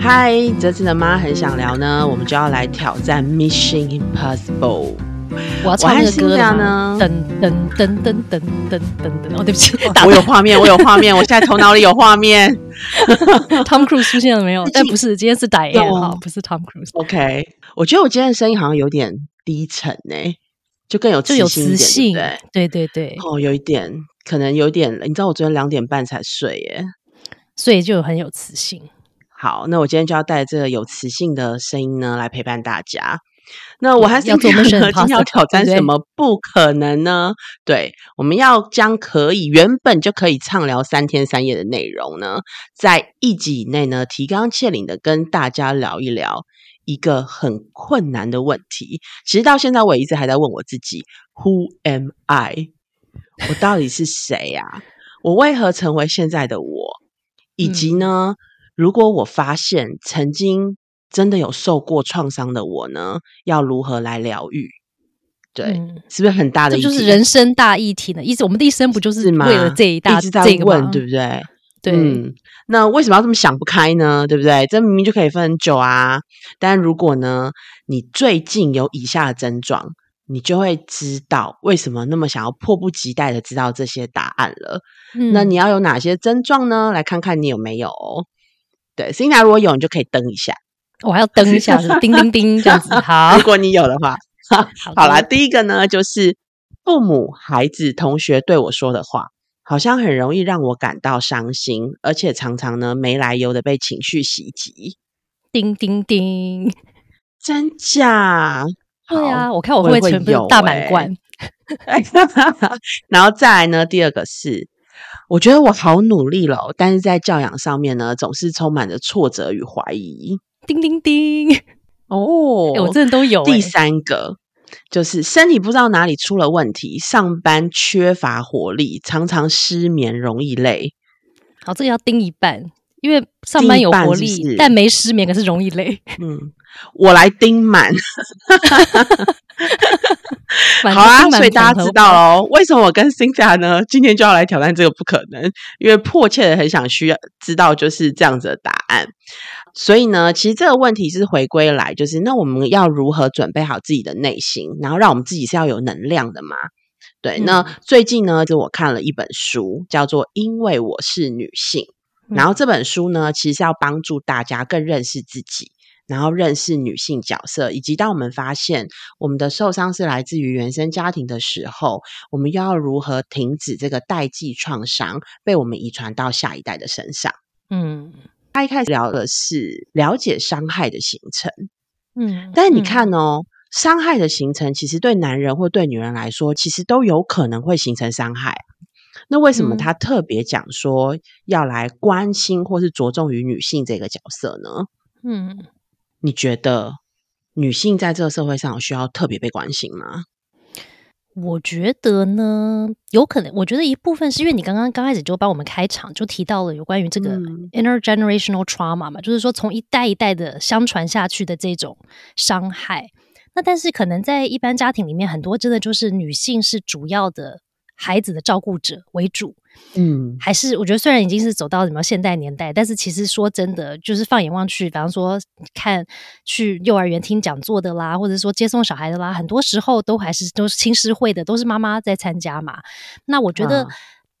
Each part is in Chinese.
嗨，这次的妈很想聊呢，我们就要来挑战 Mission Impossible。我要唱那个歌了呢？噔噔噔噔噔噔噔噔！哦，对不起，我有画面，我有画面，我现在头脑里有画面。Tom Cruise 出现了没有？但 不是，今天是 Diane 哈，不是 Tom Cruise。OK，我觉得我今天的声音好像有点低沉呢，就更有就有磁性，对对对。哦，有一点，可能有点，你知道我昨天两点半才睡耶，所以就很有磁性。好，那我今天就要带这个有磁性的声音呢，来陪伴大家。那我还是要做梦，今天要挑战什么？不可能呢？对，我们要将可以原本就可以畅聊三天三夜的内容呢，在一集以内呢，提纲挈领的跟大家聊一聊一个很困难的问题。其实到现在，我一直还在问我自己：Who am I？我到底是谁呀？我为何成为现在的我？以及呢？如果我发现曾经真的有受过创伤的我呢，要如何来疗愈？对，是不是很大的？就是人生大议题呢？意思我们的一生不就是为了这一大这个问，对不对？对。那为什么要这么想不开呢？对不对？这明明就可以分很久啊！但如果呢，你最近有以下的症状，你就会知道为什么那么想要迫不及待的知道这些答案了。那你要有哪些症状呢？来看看你有没有。对，Cina 如果有，你就可以登一下。我还要登一下，是叮叮叮 这样子。好，如果你有的话，好啦，第一个呢，就是父母、孩子、同学对我说的话，好像很容易让我感到伤心，而且常常呢没来由的被情绪袭击。叮叮叮，真假？对啊，我看我会不会全部大满贯？然后再来呢，第二个是。我觉得我好努力了，但是在教养上面呢，总是充满着挫折与怀疑。叮叮叮！哦，我真的都有。第三个就是身体不知道哪里出了问题，上班缺乏活力，常常失眠，容易累。好，这个要盯一半，因为上班有活力，但没失眠，可是容易累。嗯，我来盯满。好啊，所以大家知道喽，为什么我跟 Cynthia 呢，今天就要来挑战这个不可能？因为迫切的很想需要知道就是这样子的答案。所以呢，其实这个问题是回归来，就是那我们要如何准备好自己的内心，然后让我们自己是要有能量的嘛？对。那最近呢，就我看了一本书，叫做《因为我是女性》，然后这本书呢，其实是要帮助大家更认识自己。然后认识女性角色，以及当我们发现我们的受伤是来自于原生家庭的时候，我们又要如何停止这个代际创伤被我们遗传到下一代的身上？嗯，他一开始聊的是了解伤害的形成，嗯，但是你看哦，伤害的形成其实对男人或对女人来说，其实都有可能会形成伤害。那为什么他特别讲说要来关心或是着重于女性这个角色呢？嗯。你觉得女性在这个社会上有需要特别被关心吗？我觉得呢，有可能。我觉得一部分是因为你刚刚刚开始就帮我们开场，就提到了有关于这个 intergenerational trauma 嘛，就是说从一代一代的相传下去的这种伤害。那但是可能在一般家庭里面，很多真的就是女性是主要的孩子的照顾者为主。嗯，还是我觉得虽然已经是走到什么现代年代，但是其实说真的，就是放眼望去，比方说看去幼儿园听讲座的啦，或者说接送小孩的啦，很多时候都还是都是亲师会的，都是妈妈在参加嘛。那我觉得。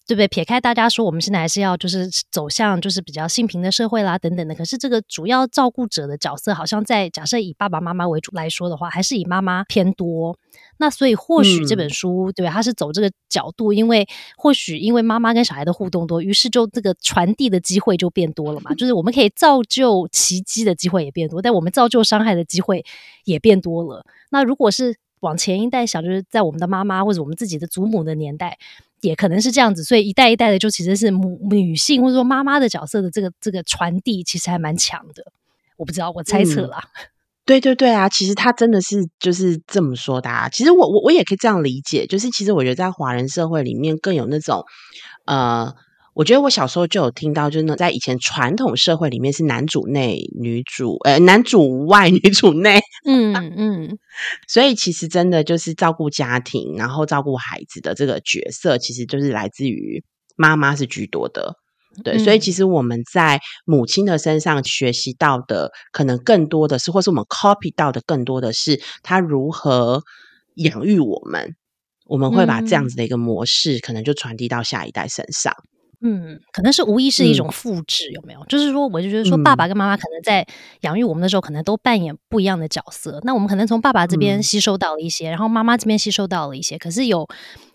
对不对？撇开大家说，我们现在还是要就是走向就是比较性平的社会啦，等等的。可是这个主要照顾者的角色，好像在假设以爸爸妈妈为主来说的话，还是以妈妈偏多。那所以或许这本书，对吧？它是走这个角度，因为或许因为妈妈跟小孩的互动多，于是就这个传递的机会就变多了嘛。就是我们可以造就奇迹的机会也变多，但我们造就伤害的机会也变多了。那如果是往前一代想，就是在我们的妈妈或者我们自己的祖母的年代。也可能是这样子，所以一代一代的就其实是母女性或者说妈妈的角色的这个这个传递，其实还蛮强的。我不知道，我猜测啦。对对对啊，其实他真的是就是这么说的。啊。其实我我我也可以这样理解，就是其实我觉得在华人社会里面更有那种呃。我觉得我小时候就有听到，就是呢，在以前传统社会里面是男主内女主，呃，男主外 女主内，嗯嗯，所以其实真的就是照顾家庭，然后照顾孩子的这个角色，其实就是来自于妈妈是居多的。对，所以其实我们在母亲的身上学习到的，可能更多的是，或是我们 copy 到的更多的是，她如何养育我们。我们会把这样子的一个模式，可能就传递到下一代身上。嗯，可能是无疑是一种复制，有没有？就是说，我就觉得说，爸爸跟妈妈可能在养育我们的时候，可能都扮演不一样的角色。那我们可能从爸爸这边吸收到了一些，然后妈妈这边吸收到了一些，可是有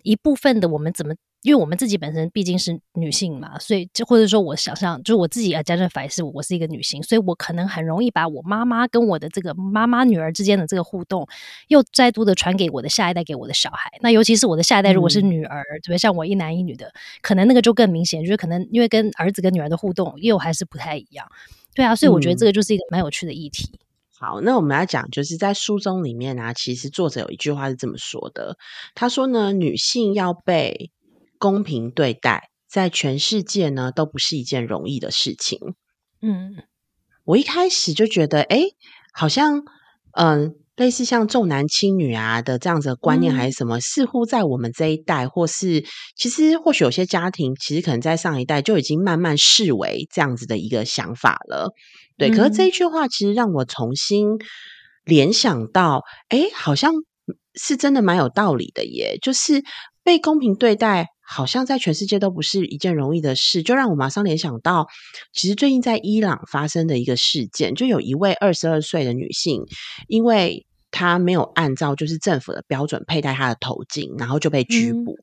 一部分的我们怎么？因为我们自己本身毕竟是女性嘛，所以就或者说我想象，就是我自己啊，家政法是我是一个女性，所以我可能很容易把我妈妈跟我的这个妈妈女儿之间的这个互动，又再度的传给我的下一代，给我的小孩。那尤其是我的下一代如果是女儿，对不对？像我一男一女的，可能那个就更明显，就是可能因为跟儿子跟女儿的互动又还是不太一样。对啊，所以我觉得这个就是一个蛮有趣的议题。好，那我们要讲，就是在书中里面啊，其实作者有一句话是这么说的，他说呢，女性要被。公平对待，在全世界呢都不是一件容易的事情。嗯，我一开始就觉得，哎，好像，嗯，类似像重男轻女啊的这样子的观念，还是什么，似乎在我们这一代，或是其实或许有些家庭，其实可能在上一代就已经慢慢视为这样子的一个想法了。对，可是这一句话其实让我重新联想到，哎，好像是真的蛮有道理的耶，就是被公平对待。好像在全世界都不是一件容易的事，就让我马上联想到，其实最近在伊朗发生的一个事件，就有一位二十二岁的女性，因为她没有按照就是政府的标准佩戴她的头巾，然后就被拘捕，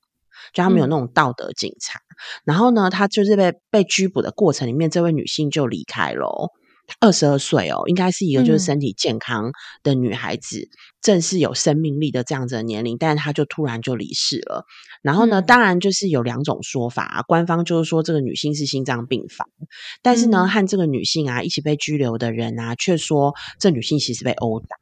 就他们有那种道德警察，然后呢，她就是被被拘捕的过程里面，这位女性就离开了。二十二岁哦，应该是一个就是身体健康的女孩子，正是有生命力的这样子的年龄，但是她就突然就离世了。然后呢，当然就是有两种说法，啊官方就是说这个女性是心脏病发，但是呢，和这个女性啊一起被拘留的人啊，却说这女性其实被殴打，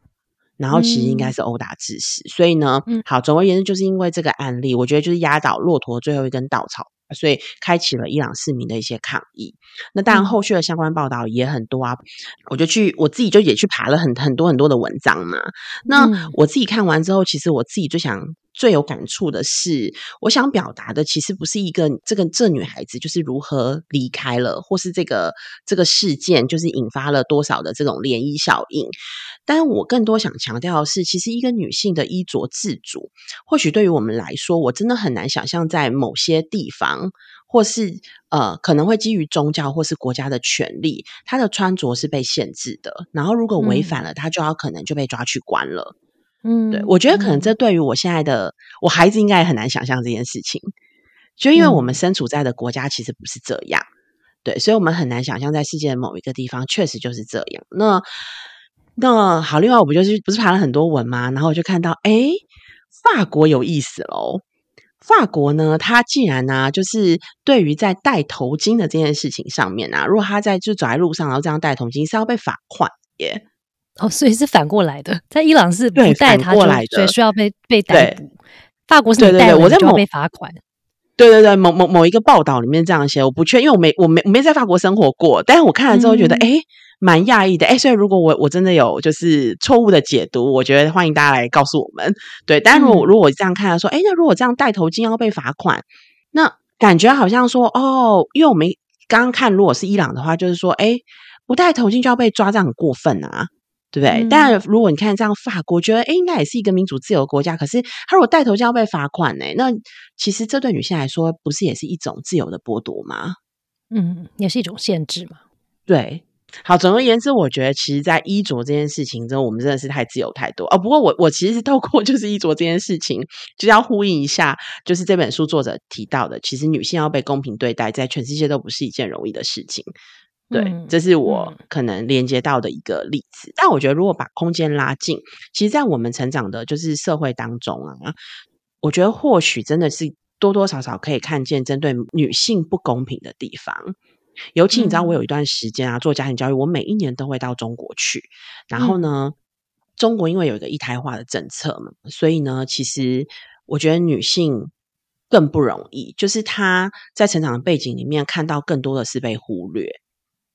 然后其实应该是殴打致死。所以呢，好，总而言之，就是因为这个案例，我觉得就是压倒骆驼最后一根稻草。所以开启了伊朗市民的一些抗议。那当然，后续的相关报道也很多啊。我就去我自己就也去爬了很很多很多的文章嘛。那我自己看完之后，其实我自己最想。最有感触的是，我想表达的其实不是一个这个这女孩子就是如何离开了，或是这个这个事件就是引发了多少的这种涟漪效应。但我更多想强调的是，其实一个女性的衣着自主，或许对于我们来说，我真的很难想象在某些地方，或是呃可能会基于宗教或是国家的权利，她的穿着是被限制的。然后如果违反了，她就要可能就被抓去关了。嗯，对，我觉得可能这对于我现在的我孩子应该也很难想象这件事情，就因为我们身处在的国家其实不是这样，对，所以我们很难想象在世界的某一个地方确实就是这样。那那好，另外我不就是不是爬了很多文吗？然后我就看到，哎，法国有意思喽。法国呢，他既然呢，就是对于在戴头巾的这件事情上面啊，如果他在就走在路上然后这样戴头巾，是要被罚款耶。哦，所以是反过来的，在伊朗是不带他过来的，所以需要被被逮捕。法国是对对对，我在某被罚款。对对对，某某某一个报道里面这样写，我不确，因为我没我没没在法国生活过，但是我看了之后觉得，哎，蛮讶异的，哎，所以如果我我真的有就是错误的解读，我觉得欢迎大家来告诉我们。对，但如果如果我这样看，说，哎，那如果这样戴头巾要被罚款，那感觉好像说，哦，因为我们刚刚看，如果是伊朗的话，就是说，哎，不戴头巾就要被抓，这样很过分啊。对不对？但如果你看这样，法国觉得哎，应该也是一个民主自由的国家。可是他如果带头就要被罚款呢？那其实这对女性来说，不是也是一种自由的剥夺吗？嗯，也是一种限制嘛。对，好，总而言之，我觉得其实，在衣着这件事情中，我们真的是太自由太多哦。不过，我我其实是透过就是衣着这件事情，就要呼应一下，就是这本书作者提到的，其实女性要被公平对待，在全世界都不是一件容易的事情。对，这是我可能连接到的一个例子。但我觉得，如果把空间拉近，其实，在我们成长的，就是社会当中啊，我觉得或许真的是多多少少可以看见针对女性不公平的地方。尤其你知道，我有一段时间啊，做家庭教育，我每一年都会到中国去。然后呢，中国因为有一个一胎化的政策嘛，所以呢，其实我觉得女性更不容易，就是她在成长的背景里面看到更多的是被忽略。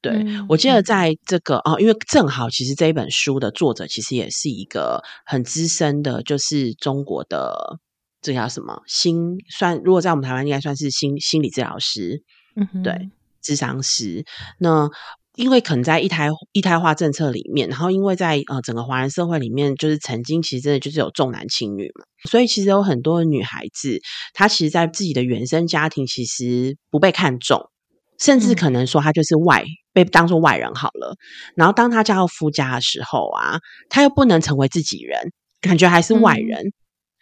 对，我记得在这个哦，因为正好其实这一本书的作者其实也是一个很资深的，就是中国的这叫什么心算？如果在我们台湾应该算是心心理治疗师。嗯，对，智商师。那因为可能在一胎一胎化政策里面，然后因为在呃整个华人社会里面，就是曾经其实真的就是有重男轻女嘛，所以其实有很多女孩子，她其实，在自己的原生家庭其实不被看重，甚至可能说他就是外被当做外人好了。然后当他嫁到夫家的时候啊，他又不能成为自己人，感觉还是外人。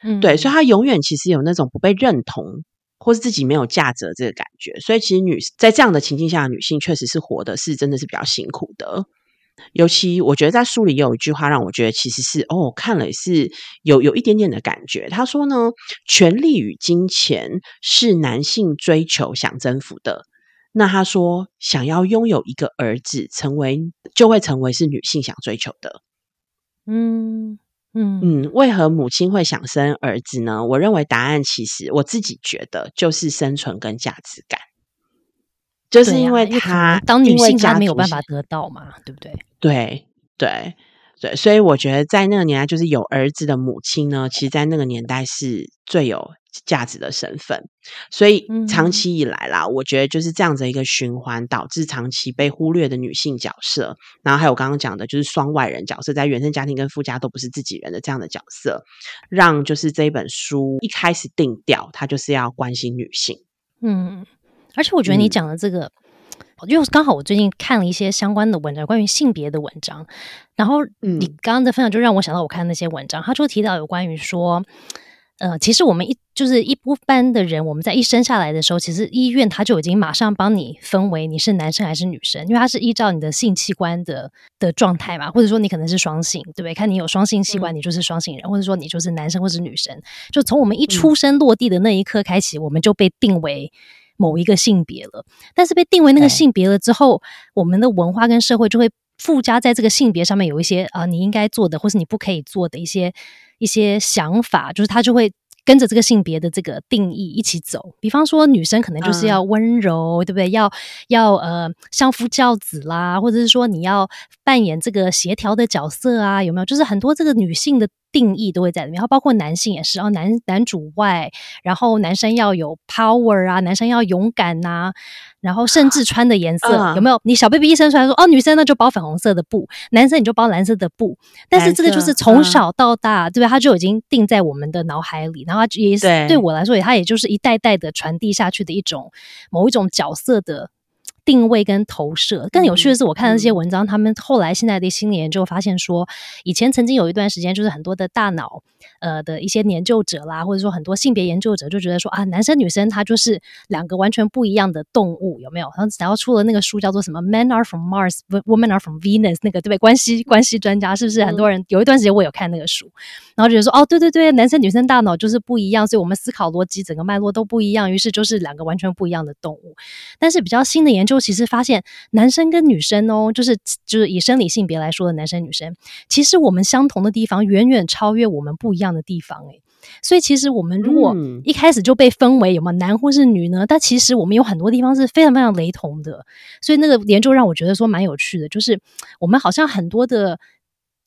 嗯，对，所以他永远其实有那种不被认同。或是自己没有价值这个感觉，所以其实女在这样的情境下，女性确实是活的是真的是比较辛苦的。尤其我觉得在书里有一句话让我觉得其实是哦，看了是有有一点点的感觉。他说呢，权力与金钱是男性追求想征服的。那他说，想要拥有一个儿子，成为就会成为是女性想追求的。嗯。嗯嗯，为何母亲会想生儿子呢？我认为答案其实我自己觉得就是生存跟价值感，就是因为他当女性她没有办法得到嘛，对不对？对对对，所以我觉得在那个年代，就是有儿子的母亲呢，其实，在那个年代是最有。价值的身份，所以长期以来啦，我觉得就是这样子一个循环，导致长期被忽略的女性角色，然后还有刚刚讲的，就是双外人角色，在原生家庭跟夫家都不是自己人的这样的角色，让就是这一本书一开始定调，它就是要关心女性。嗯，而且我觉得你讲的这个，因为刚好我最近看了一些相关的文章，关于性别的文章，然后你刚刚的分享就让我想到我看那些文章，他就提到有关于说。呃，其实我们一就是一般的人，我们在一生下来的时候，其实医院他就已经马上帮你分为你是男生还是女生，因为它是依照你的性器官的的状态嘛，或者说你可能是双性，对不对？看你有双性器官，你就是双性人，或者说你就是男生或是女生。就从我们一出生落地的那一刻开始，我们就被定为某一个性别了。但是被定为那个性别了之后，我们的文化跟社会就会附加在这个性别上面有一些啊，你应该做的，或是你不可以做的一些。一些想法，就是他就会跟着这个性别的这个定义一起走。比方说，女生可能就是要温柔，对不对？要要呃相夫教子啦，或者是说你要扮演这个协调的角色啊，有没有？就是很多这个女性的定义都会在里面，然后包括男性也是哦，男男主外，然后男生要有 power 啊，男生要勇敢呐。然后甚至穿的颜色有没有？你小 baby 一生出来说哦，女生那就包粉红色的布，男生你就包蓝色的布。但是这个就是从小到大，对吧？他就已经定在我们的脑海里，然后也是对我来说，也他也就是一代代的传递下去的一种某一种角色的。定位跟投射更有趣的是，我看那些文章，他们后来现在的心理研究发现说，以前曾经有一段时间，就是很多的大脑呃的一些研究者啦，或者说很多性别研究者就觉得说啊，男生女生他就是两个完全不一样的动物，有没有？然后出了那个书叫做什么？Men are from Mars, Women are from Venus，那个对不对？关系关系专家是不是很多人有一段时间我有看那个书，然后觉得说哦，对对对，男生女生大脑就是不一样，所以我们思考逻辑整个脉络都不一样，于是就是两个完全不一样的动物。但是比较新的研究。就其实发现，男生跟女生哦，就是就是以生理性别来说的男生女生，其实我们相同的地方远远超越我们不一样的地方诶。所以其实我们如果一开始就被分为有没有男或是女呢？但其实我们有很多地方是非常非常雷同的。所以那个研究让我觉得说蛮有趣的，就是我们好像很多的。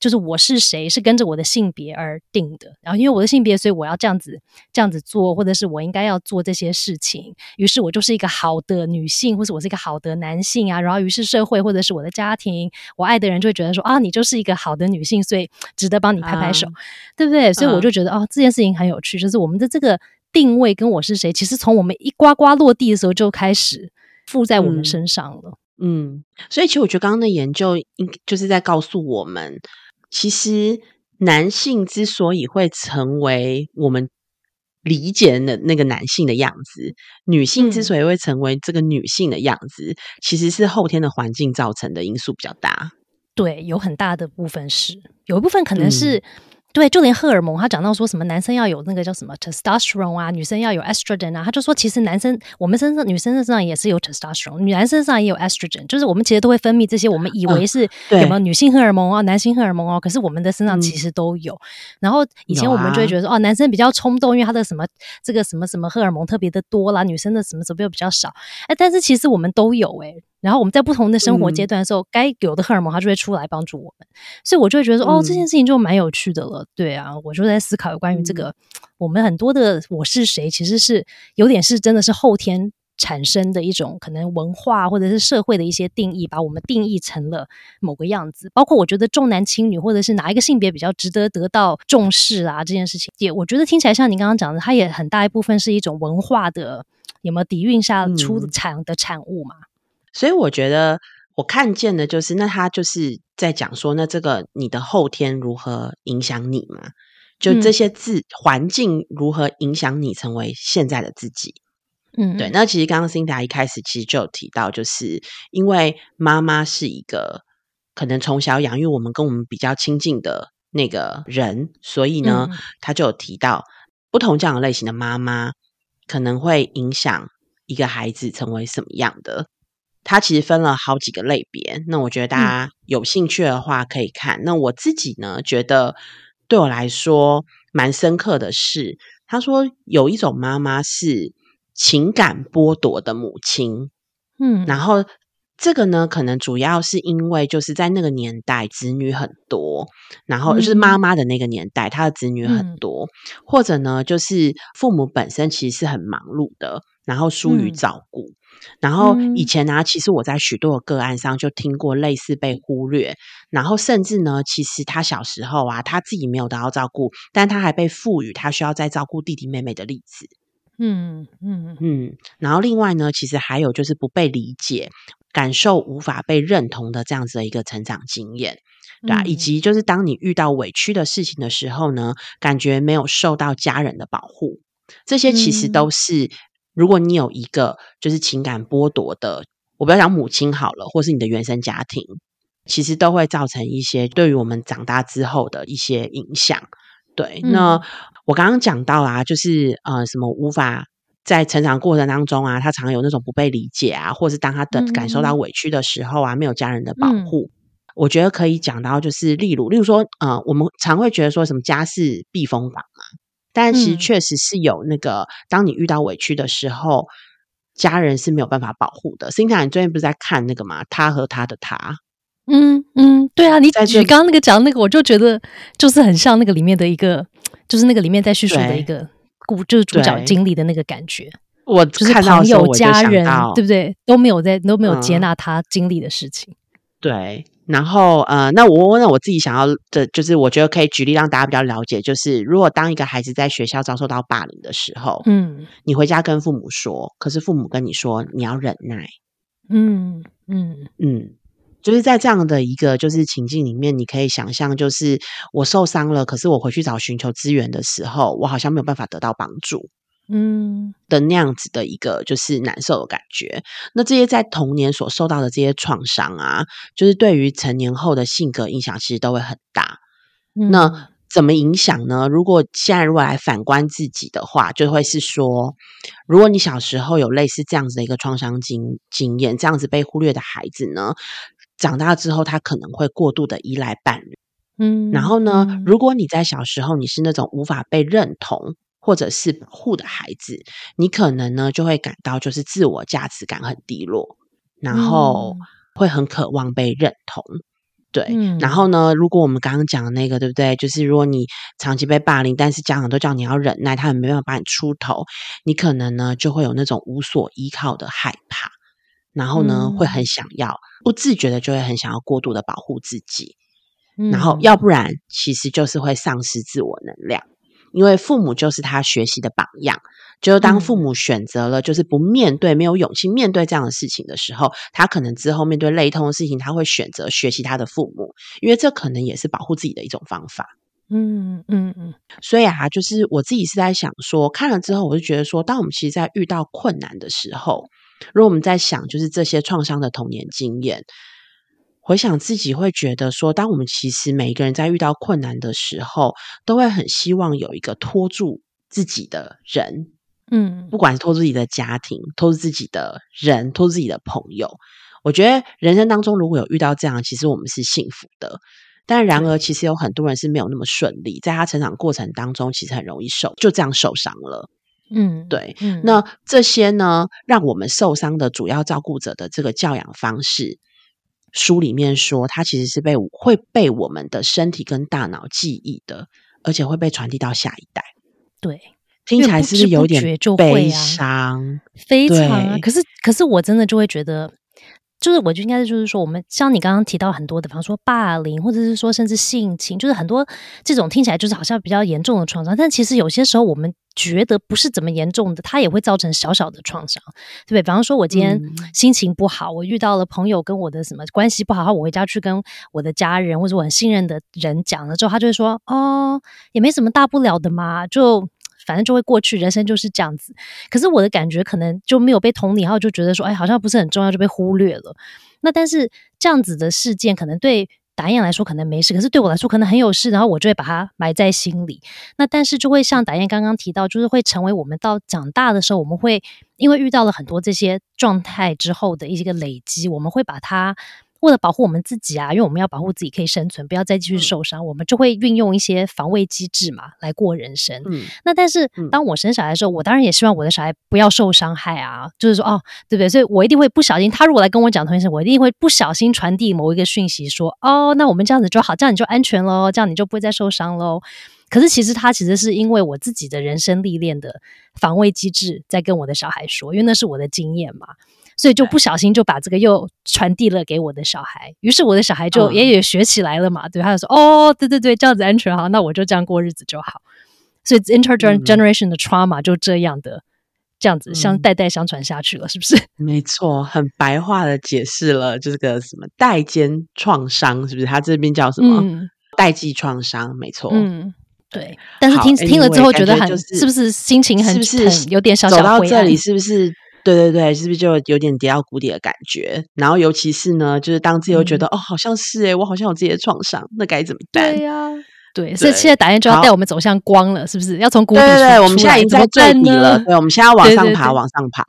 就是我是谁是跟着我的性别而定的，然后因为我的性别，所以我要这样子这样子做，或者是我应该要做这些事情。于是我就是一个好的女性，或者我是一个好的男性啊。然后于是社会或者是我的家庭，我爱的人就会觉得说啊，你就是一个好的女性，所以值得帮你拍拍手，对不对？所以我就觉得哦，这件事情很有趣，就是我们的这个定位跟我是谁，其实从我们一呱呱落地的时候就开始附在我们身上了。嗯，所以其实我觉得刚刚的研究应就是在告诉我们。其实，男性之所以会成为我们理解的那个男性的样子，女性之所以会成为这个女性的样子，其实是后天的环境造成的因素比较大。对，有很大的部分是，有一部分可能是。对，就连荷尔蒙，他讲到说什么男生要有那个叫什么 testosterone 啊，女生要有 estrogen 啊，他就说其实男生我们身上女生身上也是有 testosterone，女男身上也有 estrogen，就是我们其实都会分泌这些，我们以为是有没有女性荷尔蒙啊，男性荷尔蒙哦，可是我们的身上其实都有。然后以前我们就会觉得说，哦，男生比较冲动，因为他的什么这个什么什么荷尔蒙特别的多啦，女生的什么什么又比较少。哎，但是其实我们都有哎。然后我们在不同的生活阶段的时候，该有的荷尔蒙它就会出来帮助我们，所以我就会觉得说，哦，这件事情就蛮有趣的了。对啊，我就在思考有关于这个，我们很多的我是谁，其实是有点是真的是后天产生的一种可能文化或者是社会的一些定义，把我们定义成了某个样子。包括我觉得重男轻女，或者是哪一个性别比较值得得到重视啊，这件事情也我觉得听起来像你刚刚讲的，它也很大一部分是一种文化的有没有底蕴下出产的产物嘛？所以我觉得我看见的就是，那他就是在讲说，那这个你的后天如何影响你嘛？就这些字环境如何影响你成为现在的自己？嗯，对。那其实刚刚辛达一开始其实就有提到，就是因为妈妈是一个可能从小养育我们跟我们比较亲近的那个人，所以呢，他就有提到不同这样的类型的妈妈可能会影响一个孩子成为什么样的。他其实分了好几个类别。那我觉得大家有兴趣的话可以看。那我自己呢，觉得对我来说蛮深刻的是，他说有一种妈妈是。情感剥夺的母亲，嗯，然后这个呢，可能主要是因为就是在那个年代，子女很多，然后就是妈妈的那个年代，她的子女很多，或者呢，就是父母本身其实是很忙碌的，然后疏于照顾。然后以前呢，其实我在许多的个案上就听过类似被忽略，然后甚至呢，其实他小时候啊，他自己没有得到照顾，但他还被赋予他需要再照顾弟弟妹妹的例子。嗯嗯。嗯，然后另外呢，其实还有就是不被理解、感受无法被认同的这样子的一个成长经验，对吧？以及就是当你遇到委屈的事情的时候呢，感觉没有受到家人的保护，这些其实都是如果你有一个就是情感剥夺的，我不要讲母亲好了，或是你的原生家庭，其实都会造成一些对于我们长大之后的一些影响。对，那。我刚刚讲到啊，就是呃，什么无法在成长过程当中啊，他常有那种不被理解啊，或是当他的感受到委屈的时候啊，没有家人的保护。我觉得可以讲到，就是例如，例如说，呃，我们常会觉得说什么家是避风港啊，但其实确实是有那个，当你遇到委屈的时候，家人是没有办法保护的。辛卡，你最近不是在看那个吗？他和他的他，嗯嗯，对啊，你举刚刚那个讲那个，我就觉得就是很像那个里面的一个。就是那个里面在叙述的一个故，就是主角经历的那个感觉。我就是朋友、家人，对不对？都没有在，都没有接纳他经历的事情。对，然后呃，那我那我自己想要的，就是我觉得可以举例让大家比较了解，就是如果当一个孩子在学校遭受到霸凌的时候，嗯，你回家跟父母说，可是父母跟你说你要忍耐，嗯嗯。嗯。就是在这样的一个就是情境里面，你可以想象，就是我受伤了，可是我回去找寻求资源的时候，我好像没有办法得到帮助，嗯的那样子的一个就是难受的感觉。那这些在童年所受到的这些创伤啊，就是对于成年后的性格影响，其实都会很大。那怎么影响呢？如果现在如果来反观自己的话，就会是说，如果你小时候有类似这样子的一个创伤经经验，这样子被忽略的孩子呢？长大之后，他可能会过度的依赖伴侣，嗯，然后呢，如果你在小时候你是那种无法被认同或者是保护的孩子，你可能呢就会感到就是自我价值感很低落，然后会很渴望被认同，对，然后呢，如果我们刚刚讲的那个，对不对？就是如果你长期被霸凌，但是家长都叫你要忍耐，他们没办法把你出头，你可能呢就会有那种无所依靠的害怕。然后呢，会很想要，不自觉的就会很想要过度的保护自己，然后要不然其实就是会丧失自我能量，因为父母就是他学习的榜样。就是当父母选择了就是不面对、没有勇气面对这样的事情的时候，他可能之后面对类痛的事情，他会选择学习他的父母，因为这可能也是保护自己的一种方法。嗯嗯嗯。所以啊，就是我自己是在想说，看了之后，我就觉得说，当我们其实，在遇到困难的时候。如果我们在想，就是这些创伤的童年经验，回想自己会觉得说，当我们其实每一个人在遇到困难的时候，都会很希望有一个拖住自己的人，嗯，不管是拖住自己的家庭，拖住自己的人，拖住自己的朋友。我觉得人生当中如果有遇到这样，其实我们是幸福的。但然而，其实有很多人是没有那么顺利，在他成长过程当中，其实很容易受就这样受伤了。嗯，对，那这些呢，让我们受伤的主要照顾者的这个教养方式，书里面说，它其实是被会被我们的身体跟大脑记忆的，而且会被传递到下一代。对，听起来是不是有点悲伤？非常啊！可是，可是我真的就会觉得。就是，我就应该是，就是说，我们像你刚刚提到很多的，比方说霸凌，或者是说甚至性侵，就是很多这种听起来就是好像比较严重的创伤，但其实有些时候我们觉得不是怎么严重的，它也会造成小小的创伤，对不对？比方说，我今天心情不好，我遇到了朋友跟我的什么关系不好，我回家去跟我的家人或者我很信任的人讲了之后，他就会说：“哦，也没什么大不了的嘛，就。”反正就会过去，人生就是这样子。可是我的感觉可能就没有被同理，然后就觉得说，哎，好像不是很重要，就被忽略了。那但是这样子的事件，可能对达燕来说可能没事，可是对我来说可能很有事，然后我就会把它埋在心里。那但是就会像达燕刚刚提到，就是会成为我们到长大的时候，我们会因为遇到了很多这些状态之后的一些个累积，我们会把它。为了保护我们自己啊，因为我们要保护自己可以生存，不要再继续受伤，我们就会运用一些防卫机制嘛来过人生。嗯，那但是当我生小孩的时候，我当然也希望我的小孩不要受伤害啊，就是说哦，对不对？所以我一定会不小心，他如果来跟我讲同一事，我一定会不小心传递某一个讯息，说哦，那我们这样子就好，这样你就安全喽，这样你就不会再受伤喽。可是其实他其实是因为我自己的人生历练的防卫机制在跟我的小孩说，因为那是我的经验嘛。所以就不小心就把这个又传递了给我的小孩，于是我的小孩就也也学起来了嘛，对，他就说哦，对对对，这样子安全好，那我就这样过日子就好。所以 intergeneration 的 trauma 就这样的这样子，相代代相传下去了，是不是？没错，很白话的解释了，就是个什么代间创伤，是不是？他这边叫什么代际创伤？没错，嗯，对。但是听听了之后觉得很，是不是心情很是不是有点小小走到这里，是不是？对对对，是不是就有点跌到谷底的感觉？然后尤其是呢，就是当自己又觉得哦，好像是哎，我好像有自己的创伤，那该怎么办？对呀，对，所以现在打雁就要带我们走向光了，是不是？要从谷底对对，我们现在已经在最底了，对，我们现在要往上爬，往上爬。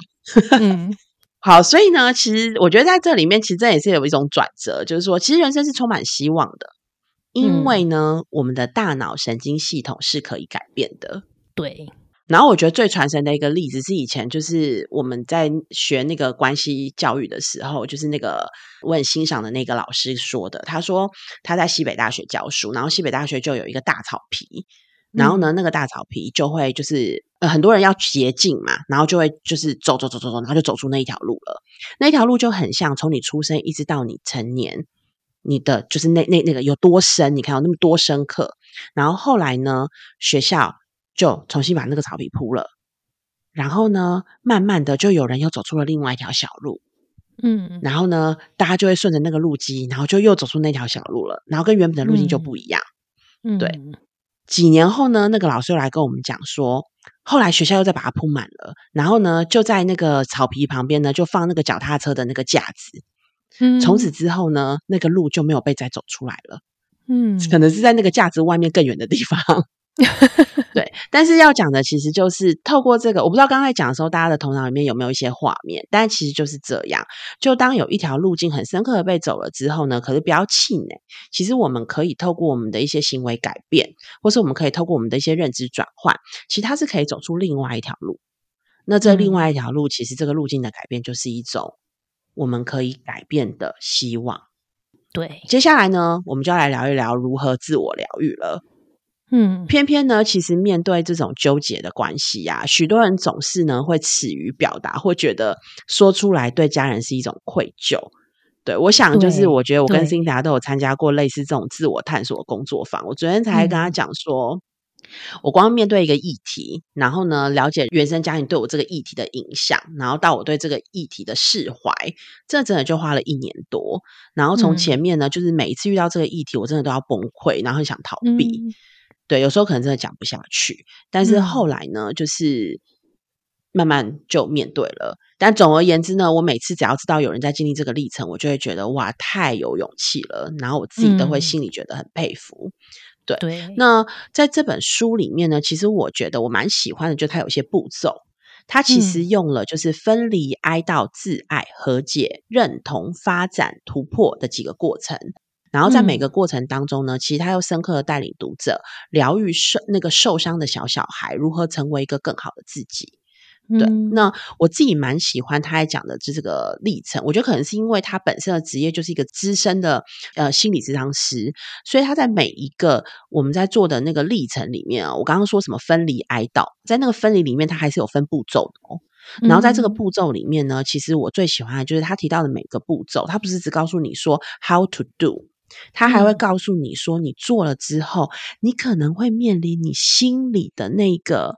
嗯，好，所以呢，其实我觉得在这里面，其实这也是有一种转折，就是说，其实人生是充满希望的，因为呢，我们的大脑神经系统是可以改变的，对。然后我觉得最传神的一个例子是以前就是我们在学那个关系教育的时候，就是那个我很欣赏的那个老师说的。他说他在西北大学教书，然后西北大学就有一个大草皮，然后呢那个大草皮就会就是呃很多人要捷径嘛，然后就会就是走走走走走，然后就走出那一条路了。那条路就很像从你出生一直到你成年，你的就是那那那个有多深？你看有那么多深刻。然后后来呢学校。就重新把那个草皮铺了，然后呢，慢慢的就有人又走出了另外一条小路，嗯，然后呢，大家就会顺着那个路基，然后就又走出那条小路了，然后跟原本的路径就不一样，嗯，对。几年后呢，那个老师又来跟我们讲说，后来学校又再把它铺满了，然后呢，就在那个草皮旁边呢，就放那个脚踏车的那个架子，嗯，从此之后呢，那个路就没有被再走出来了，嗯，可能是在那个架子外面更远的地方。对，但是要讲的其实就是透过这个，我不知道刚才讲的时候，大家的头脑里面有没有一些画面？但其实就是这样，就当有一条路径很深刻的被走了之后呢，可是不要气馁。其实我们可以透过我们的一些行为改变，或是我们可以透过我们的一些认知转换，其实它是可以走出另外一条路。那这另外一条路，其实这个路径的改变，就是一种我们可以改变的希望。对，接下来呢，我们就要来聊一聊如何自我疗愈了。嗯，偏偏呢，其实面对这种纠结的关系呀，许多人总是呢会耻于表达，或觉得说出来对家人是一种愧疚。对，我想就是我觉得我跟辛达都有参加过类似这种自我探索工作坊。我昨天才跟他讲说，我光面对一个议题，然后呢了解原生家庭对我这个议题的影响，然后到我对这个议题的释怀，这真的就花了一年多。然后从前面呢，就是每一次遇到这个议题，我真的都要崩溃，然后想逃避。对，有时候可能真的讲不下去，但是后来呢，就是慢慢就面对了。但总而言之呢，我每次只要知道有人在经历这个历程，我就会觉得哇，太有勇气了。然后我自己都会心里觉得很佩服。对，那在这本书里面呢，其实我觉得我蛮喜欢的，就它有些步骤，它其实用了就是分离、哀悼、自爱、和解、认同、发展、突破的几个过程。然后在每个过程当中呢，其实他又深刻的带领读者疗愈受那个受伤的小小孩，如何成为一个更好的自己。对，那我自己蛮喜欢他在讲的这个历程。我觉得可能是因为他本身的职业就是一个资深的呃心理咨商师，所以他在每一个我们在做的那个历程里面啊，我刚刚说什么分离哀悼，在那个分离里面，他还是有分步骤的哦。然后在这个步骤里面呢，其实我最喜欢的就是他提到的每个步骤，他不是只告诉你说 how to do，他还会告诉你说你做了之后，你可能会面临你心里的那个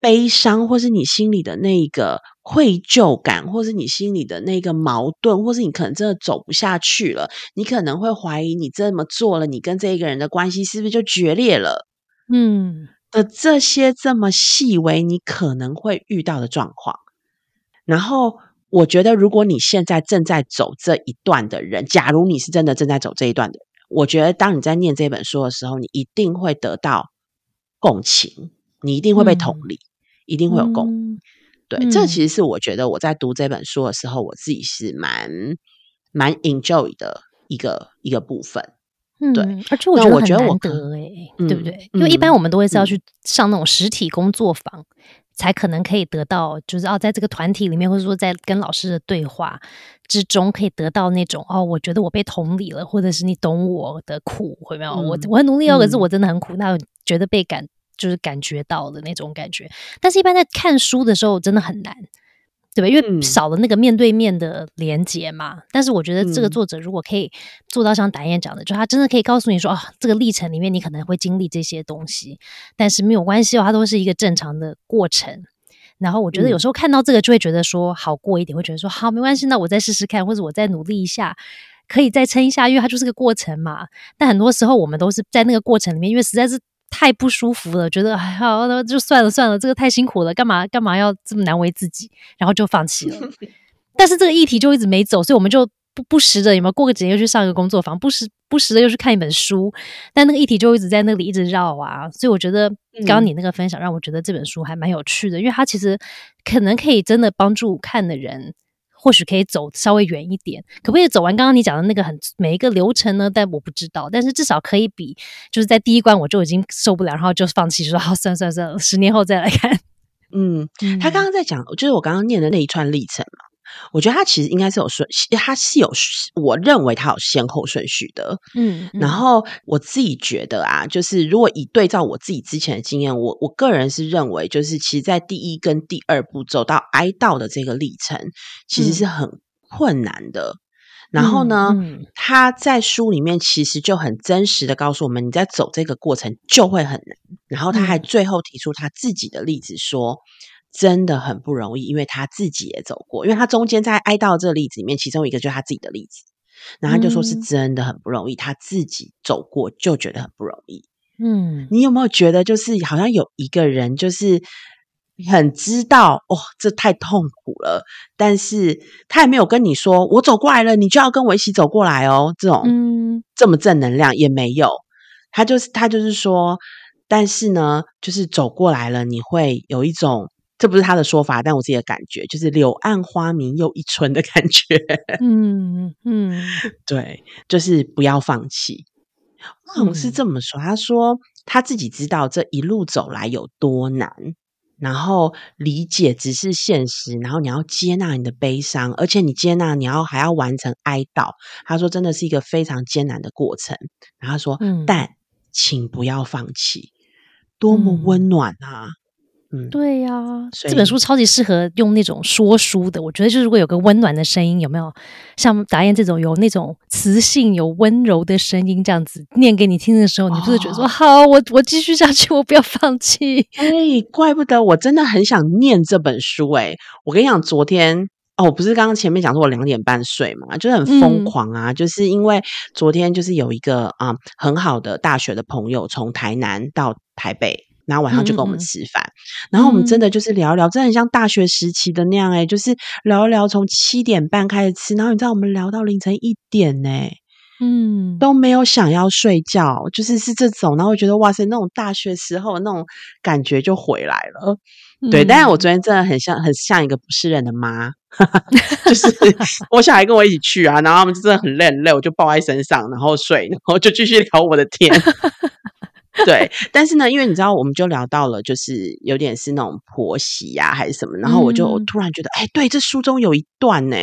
悲伤，或是你心里的那个愧疚感，或是你心里的那个矛盾，或是你可能真的走不下去了，你可能会怀疑你这么做了，你跟这一个人的关系是不是就决裂了？嗯。的这些这么细微，你可能会遇到的状况。然后，我觉得，如果你现在正在走这一段的人，假如你是真的正在走这一段的人，我觉得，当你在念这本书的时候，你一定会得到共情，你一定会被同理，一定会有共。对，这其实是我觉得我在读这本书的时候，我自己是蛮蛮 enjoy 的一个一个部分。嗯，对，而且我觉得很难得哎，对不对？因为一般我们都会是要去上那种实体工作坊，才可能可以得到，就是哦，在这个团体里面，或者说在跟老师的对话之中，可以得到那种哦，我觉得我被同理了，或者是你懂我的苦，会没有？我我很努力哦，可是我真的很苦，那觉得被感就是感觉到的那种感觉。但是，一般在看书的时候，真的很难。对吧？因为少了那个面对面的连接嘛。但是我觉得这个作者如果可以做到像达燕讲的，就他真的可以告诉你说啊，这个历程里面你可能会经历这些东西，但是没有关系哦，它都是一个正常的过程。然后我觉得有时候看到这个就会觉得说好过一点，会觉得说好没关系，那我再试试看，或者我再努力一下，可以再撑一下，因为它就是个过程嘛。但很多时候我们都是在那个过程里面，因为实在是。太不舒服了，觉得哎呀，那就算了算了，这个太辛苦了，干嘛干嘛要这么难为自己，然后就放弃了。但是这个议题就一直没走，所以我们就不不时的有没有过个几年又去上一个工作坊，不时不时的又去看一本书，但那个议题就一直在那里一直绕啊。所以我觉得刚刚你那个分享让我觉得这本书还蛮有趣的，因为它其实可能可以真的帮助看的人。或许可以走稍微远一点，可不可以走完刚刚你讲的那个很每一个流程呢？但我不知道，但是至少可以比就是在第一关我就已经受不了，然后就放弃，说好算算算了，十年后再来看。嗯，他刚刚在讲，就是我刚刚念的那一串历程嘛。我觉得他其实应该是有顺，他是有，我认为他有先后顺序的。嗯，然后我自己觉得啊，就是如果以对照我自己之前的经验，我我个人是认为，就是其实，在第一跟第二步走到哀悼的这个历程，其实是很困难的。然后呢，他在书里面其实就很真实的告诉我们，你在走这个过程就会很难。然后他还最后提出他自己的例子说。真的很不容易，因为他自己也走过。因为他中间在哀悼这个例子里面，其中一个就是他自己的例子，然后他就说是真的很不容易，他自己走过就觉得很不容易。嗯，你有没有觉得就是好像有一个人就是很知道哦，这太痛苦了，但是他也没有跟你说我走过来了，你就要跟我一起走过来哦。这种嗯，这么正能量也没有，他就是他就是说，但是呢，就是走过来了，你会有一种。这不是他的说法，但我自己的感觉就是“柳暗花明又一村”的感觉。嗯嗯，对，就是不要放弃。我是这么说，他说他自己知道这一路走来有多难，然后理解只是现实，然后你要接纳你的悲伤，而且你接纳你要还要完成哀悼。他说真的是一个非常艰难的过程。然后说，但请不要放弃，多么温暖啊！嗯，对呀，这本书超级适合用那种说书的。我觉得，就是如果有个温暖的声音，有没有像达燕这种有那种磁性、有温柔的声音，这样子念给你听的时候，你就是觉得说好，我我继续下去，我不要放弃。哎，怪不得我真的很想念这本书。哎，我跟你讲，昨天哦，不是刚刚前面讲说我两点半睡嘛，就是很疯狂啊，就是因为昨天就是有一个啊很好的大学的朋友从台南到台北。然后晚上就跟我们吃饭，然后我们真的就是聊一聊，真的很像大学时期的那样哎，就是聊一聊，从七点半开始吃，然后你知道我们聊到凌晨一点呢，嗯，都没有想要睡觉，就是是这种，然后觉得哇塞，那种大学时候那种感觉就回来了，对。但是我昨天真的很像很像一个不是人的妈，就是我小孩跟我一起去啊，然后他们就真的很累很累，我就抱在身上，然后睡，然后就继续聊我的天。对，但是呢，因为你知道，我们就聊到了，就是有点是那种婆媳呀，还是什么，然后我就突然觉得，哎，对，这书中有一段呢，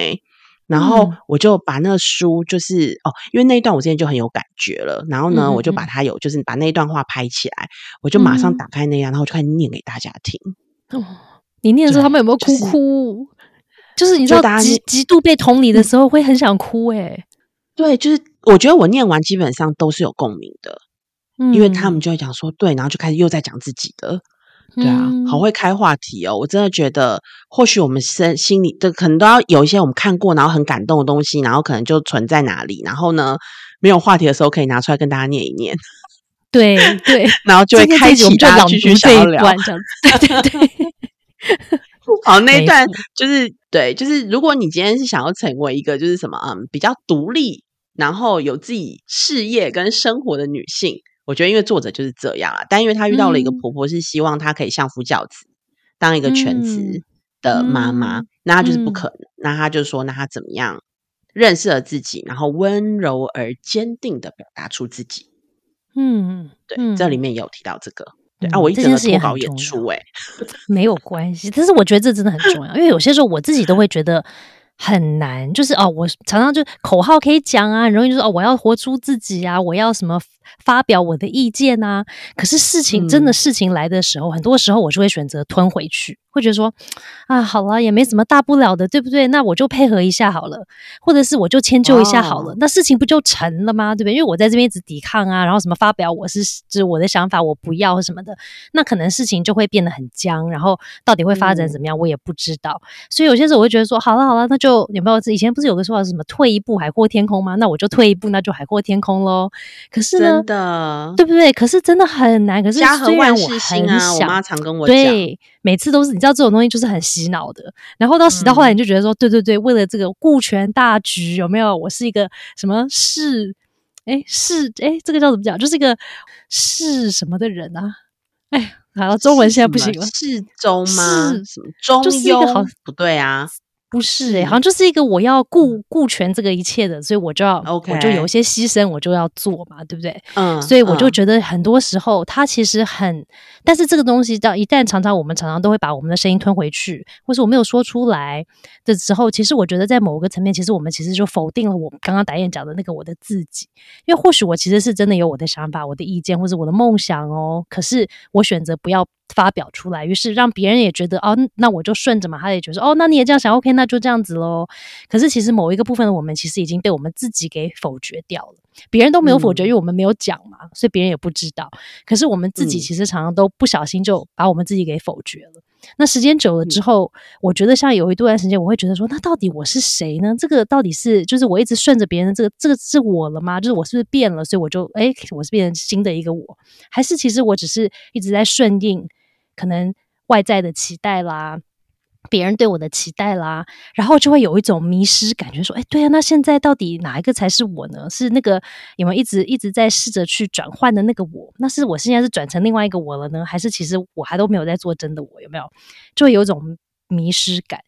然后我就把那个书，就是哦，因为那一段我之前就很有感觉了，然后呢，我就把它有，就是把那一段话拍起来，我就马上打开那样，然后就开始念给大家听。哦，你念的时候，他们有没有哭哭？就是你知道，极极度被同理的时候，会很想哭。哎，对，就是我觉得我念完基本上都是有共鸣的。因为他们就会讲说对，然后就开始又在讲自己的，对啊，好会开话题哦！我真的觉得，或许我们身心里的可能都要有一些我们看过然后很感动的东西，然后可能就存在哪里，然后呢，没有话题的时候可以拿出来跟大家念一念。对对，然后就会开启大家继续聊聊这样。对对对，好，那一段就是对，就是如果你今天是想要成为一个就是什么嗯比较独立，然后有自己事业跟生活的女性。我觉得，因为作者就是这样啊，但因为她遇到了一个婆婆，是希望她可以相夫教子，当一个全职的妈妈，那她就是不可能。那她就说，那她怎么样认识了自己，然后温柔而坚定的表达出自己。嗯，对，这里面也有提到这个。对啊，我一整个脱稿演出，哎，没有关系。但是我觉得这真的很重要，因为有些时候我自己都会觉得。很难，就是哦，我常常就口号可以讲啊，很容易就是哦，我要活出自己啊，我要什么发表我的意见啊。可是事情真的事情来的时候，很多时候我就会选择吞回去。会觉得说啊，好了，也没什么大不了的，对不对？那我就配合一下好了，或者是我就迁就一下好了，那事情不就成了吗？对不对？因为我在这边一直抵抗啊，然后什么发表我是就是我的想法，我不要什么的，那可能事情就会变得很僵，然后到底会发展怎么样，我也不知道。所以有些时候我会觉得说，好了好了，那就有没有以前不是有个说法是什么退一步海阔天空吗？那我就退一步，那就海阔天空喽。可是真的对不对？可是真的很难。可是家和万事兴啊，我妈常跟我讲。对每次都是你知道这种东西就是很洗脑的，然后到洗到后来你就觉得说，对对对，为了这个顾全大局，有没有？我是一个什么是？哎是哎，这个叫怎么讲？就是一个是什么的人啊？哎，好，中文现在不行了，是中吗？什么中庸？不对啊。不是哎，好像就是一个我要顾顾全这个一切的，所以我就要，我就有一些牺牲，我就要做嘛，对不对？嗯，所以我就觉得很多时候他其实很，但是这个东西到一旦常常我们常常都会把我们的声音吞回去，或是我没有说出来的时候，其实我觉得在某个层面，其实我们其实就否定了我刚刚导演讲的那个我的自己，因为或许我其实是真的有我的想法、我的意见或者我的梦想哦，可是我选择不要。发表出来，于是让别人也觉得哦，那我就顺着嘛。他也觉得哦，那你也这样想，OK，那就这样子喽。可是其实某一个部分的我们，其实已经被我们自己给否决掉了。别人都没有否决，因为我们没有讲嘛，所以别人也不知道。可是我们自己其实常常都不小心就把我们自己给否决了。那时间久了之后，我觉得像有一段时间，我会觉得说，那到底我是谁呢？这个到底是就是我一直顺着别人，这个这个是我了吗？就是我是不是变了？所以我就哎，我是变成新的一个我，还是其实我只是一直在顺应？可能外在的期待啦，别人对我的期待啦，然后就会有一种迷失感觉，说：“哎，对啊，那现在到底哪一个才是我呢？是那个有没有一直一直在试着去转换的那个我？那是我现在是转成另外一个我了呢？还是其实我还都没有在做真的我？有没有？就会有一种迷失感。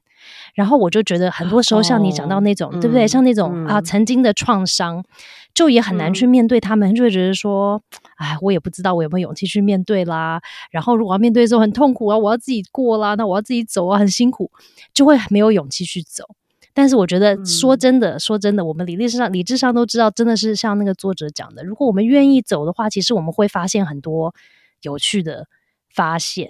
然后我就觉得很多时候，像你讲到那种，对不对？像那种啊，曾经的创伤。”就也很难去面对他们，就会觉得说，哎，我也不知道我有没有勇气去面对啦。然后如果要面对的时候很痛苦啊，我要自己过啦，那我要自己走啊，很辛苦，就会没有勇气去走。但是我觉得说真的，说真的，我们理智上理智上都知道，真的是像那个作者讲的，如果我们愿意走的话，其实我们会发现很多有趣的发现，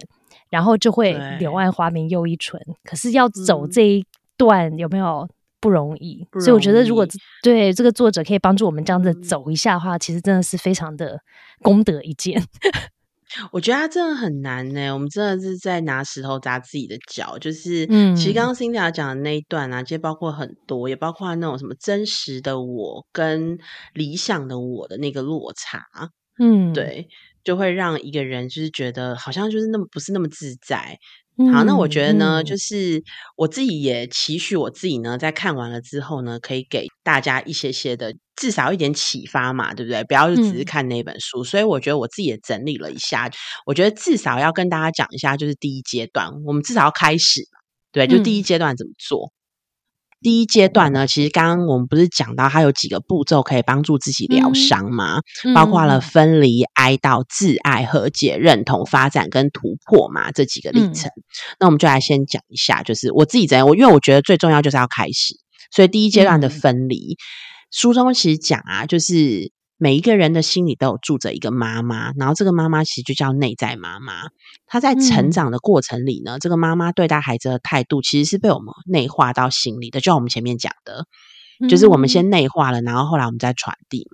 然后就会柳暗花明又一村。可是要走这一段，有没有？不容易，所以我觉得，如果对这个作者可以帮助我们这样子走一下的话，其实真的是非常的功德一件。我觉得他真的很难呢。我们真的是在拿石头砸自己的脚。就是，嗯，其实刚刚 Cindy 讲的那一段啊，其实包括很多，也包括那种什么真实的我跟理想的我的那个落差。嗯，对，就会让一个人就是觉得好像就是那么不是那么自在。好，那我觉得呢，就是我自己也期许我自己呢，在看完了之后呢，可以给大家一些些的，至少一点启发嘛，对不对？不要就只是看那本书。所以我觉得我自己也整理了一下，我觉得至少要跟大家讲一下，就是第一阶段，我们至少要开始，对，就第一阶段怎么做。第一阶段呢，其实刚刚我们不是讲到它有几个步骤可以帮助自己疗伤吗？包括了分离、哀悼、自爱、和解、认同、发展跟突破嘛，这几个历程。那我们就来先讲一下，就是我自己怎样，我因为我觉得最重要就是要开始，所以第一阶段的分离，书中其实讲啊，就是每一个人的心里都有住着一个妈妈，然后这个妈妈其实就叫内在妈妈。她在成长的过程里呢，这个妈妈对待孩子的态度，其实是被我们内化到心里的。就像我们前面讲的，就是我们先内化了，然后后来我们再传递。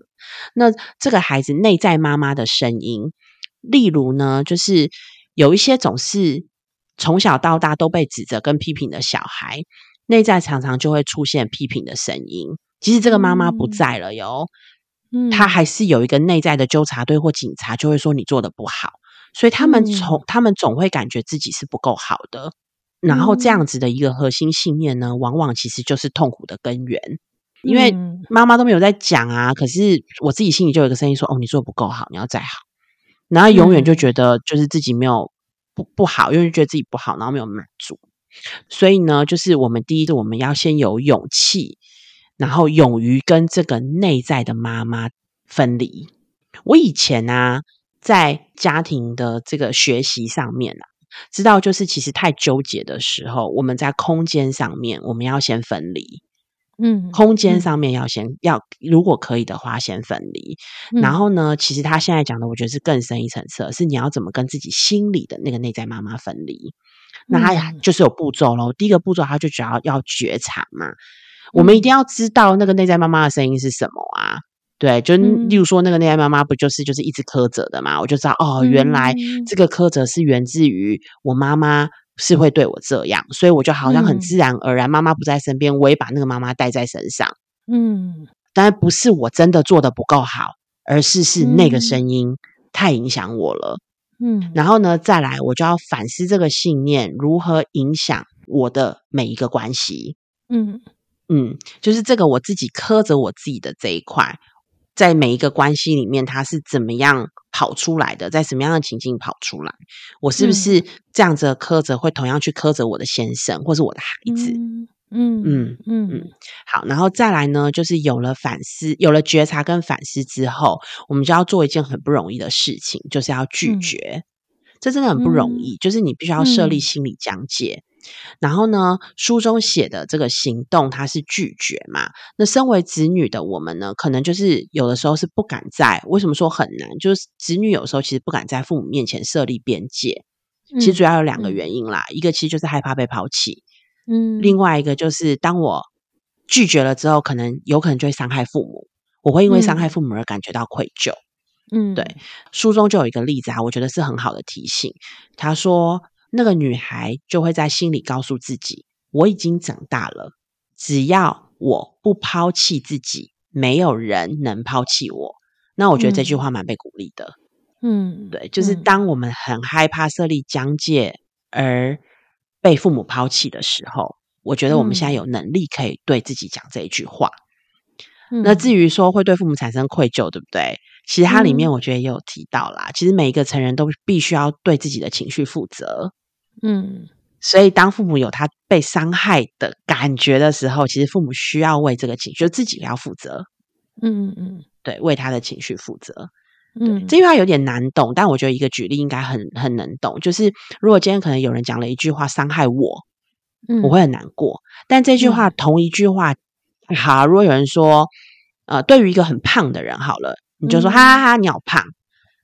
那这个孩子内在妈妈的声音，例如呢，就是有一些总是从小到大都被指责跟批评的小孩，内在常常就会出现批评的声音。即使这个妈妈不在了哟，嗯，他还是有一个内在的纠察队或警察，就会说你做的不好，所以他们从。他们总会感觉自己是不够好的，然后这样子的一个核心信念呢，往往其实就是痛苦的根源，因为妈妈都没有在讲啊，可是我自己心里就有一个声音说，哦，你做的不够好，你要再好，然后永远就觉得就是自己没有不不好，因为觉得自己不好，然后没有满足，所以呢，就是我们第一个我们要先有勇气。然后勇于跟这个内在的妈妈分离。我以前啊，在家庭的这个学习上面啊，知道就是其实太纠结的时候，我们在空间上面我们要先分离。嗯，空间上面要先要，如果可以的话，先分离。然后呢，其实他现在讲的，我觉得是更深一层次，是你要怎么跟自己心里的那个内在妈妈分离。那他就是有步骤喽。第一个步骤，他就只要要觉察嘛。我们一定要知道那个内在妈妈的声音是什么啊？对，就例如说那个内在妈妈不就是就是一直苛责的嘛？我就知道哦，原来这个苛责是源自于我妈妈是会对我这样，所以我就好像很自然而然，妈妈不在身边，我也把那个妈妈带在身上。嗯，当然不是我真的做的不够好，而是是那个声音太影响我了。嗯，然后呢，再来我就要反思这个信念如何影响我的每一个关系。嗯。嗯，就是这个我自己苛责我自己的这一块，在每一个关系里面，它是怎么样跑出来的，在什么样的情境跑出来？我是不是这样子的苛责，会同样去苛责我的先生或是我的孩子？嗯嗯嗯嗯。好，然后再来呢，就是有了反思，有了觉察跟反思之后，我们就要做一件很不容易的事情，就是要拒绝。这真的很不容易，就是你必须要设立心理疆界。然后呢，书中写的这个行动，它是拒绝嘛？那身为子女的我们呢，可能就是有的时候是不敢在。为什么说很难？就是子女有时候其实不敢在父母面前设立边界。其实主要有两个原因啦，一个其实就是害怕被抛弃，嗯，另外一个就是当我拒绝了之后，可能有可能就会伤害父母，我会因为伤害父母而感觉到愧疚。嗯，对，书中就有一个例子啊，我觉得是很好的提醒。他说。那个女孩就会在心里告诉自己：“我已经长大了，只要我不抛弃自己，没有人能抛弃我。”那我觉得这句话蛮被鼓励的。嗯，对，就是当我们很害怕设立疆界而被父母抛弃的时候，我觉得我们现在有能力可以对自己讲这一句话。那至于说会对父母产生愧疚，对不对？其实它里面我觉得也有提到啦。其实每一个成人都必须要对自己的情绪负责。嗯，所以当父母有他被伤害的感觉的时候，其实父母需要为这个情绪自己要负责。嗯嗯，对，为他的情绪负责。嗯，这句话有点难懂，但我觉得一个举例应该很很能懂。就是如果今天可能有人讲了一句话伤害我，我会很难过。但这句话同一句话，好，如果有人说，呃，对于一个很胖的人，好了，你就说哈哈哈，你好胖。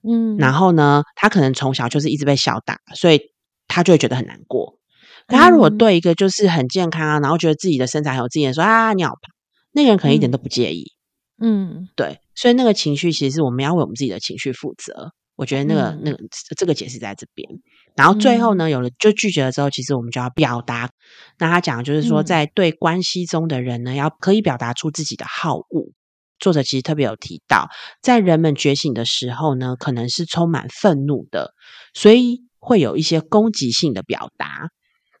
嗯，然后呢，他可能从小就是一直被小打，所以。他就会觉得很难过。可他如果对一个就是很健康啊，然后觉得自己的身材很有自信，说啊你好胖，那个人可能一点都不介意。嗯，对，所以那个情绪其实是我们要为我们自己的情绪负责。我觉得那个那个这个解释在这边。然后最后呢，有了就拒绝了之后，其实我们就要表达。那他讲就是说，在对关系中的人呢，要可以表达出自己的好恶。作者其实特别有提到，在人们觉醒的时候呢，可能是充满愤怒的，所以。会有一些攻击性的表达，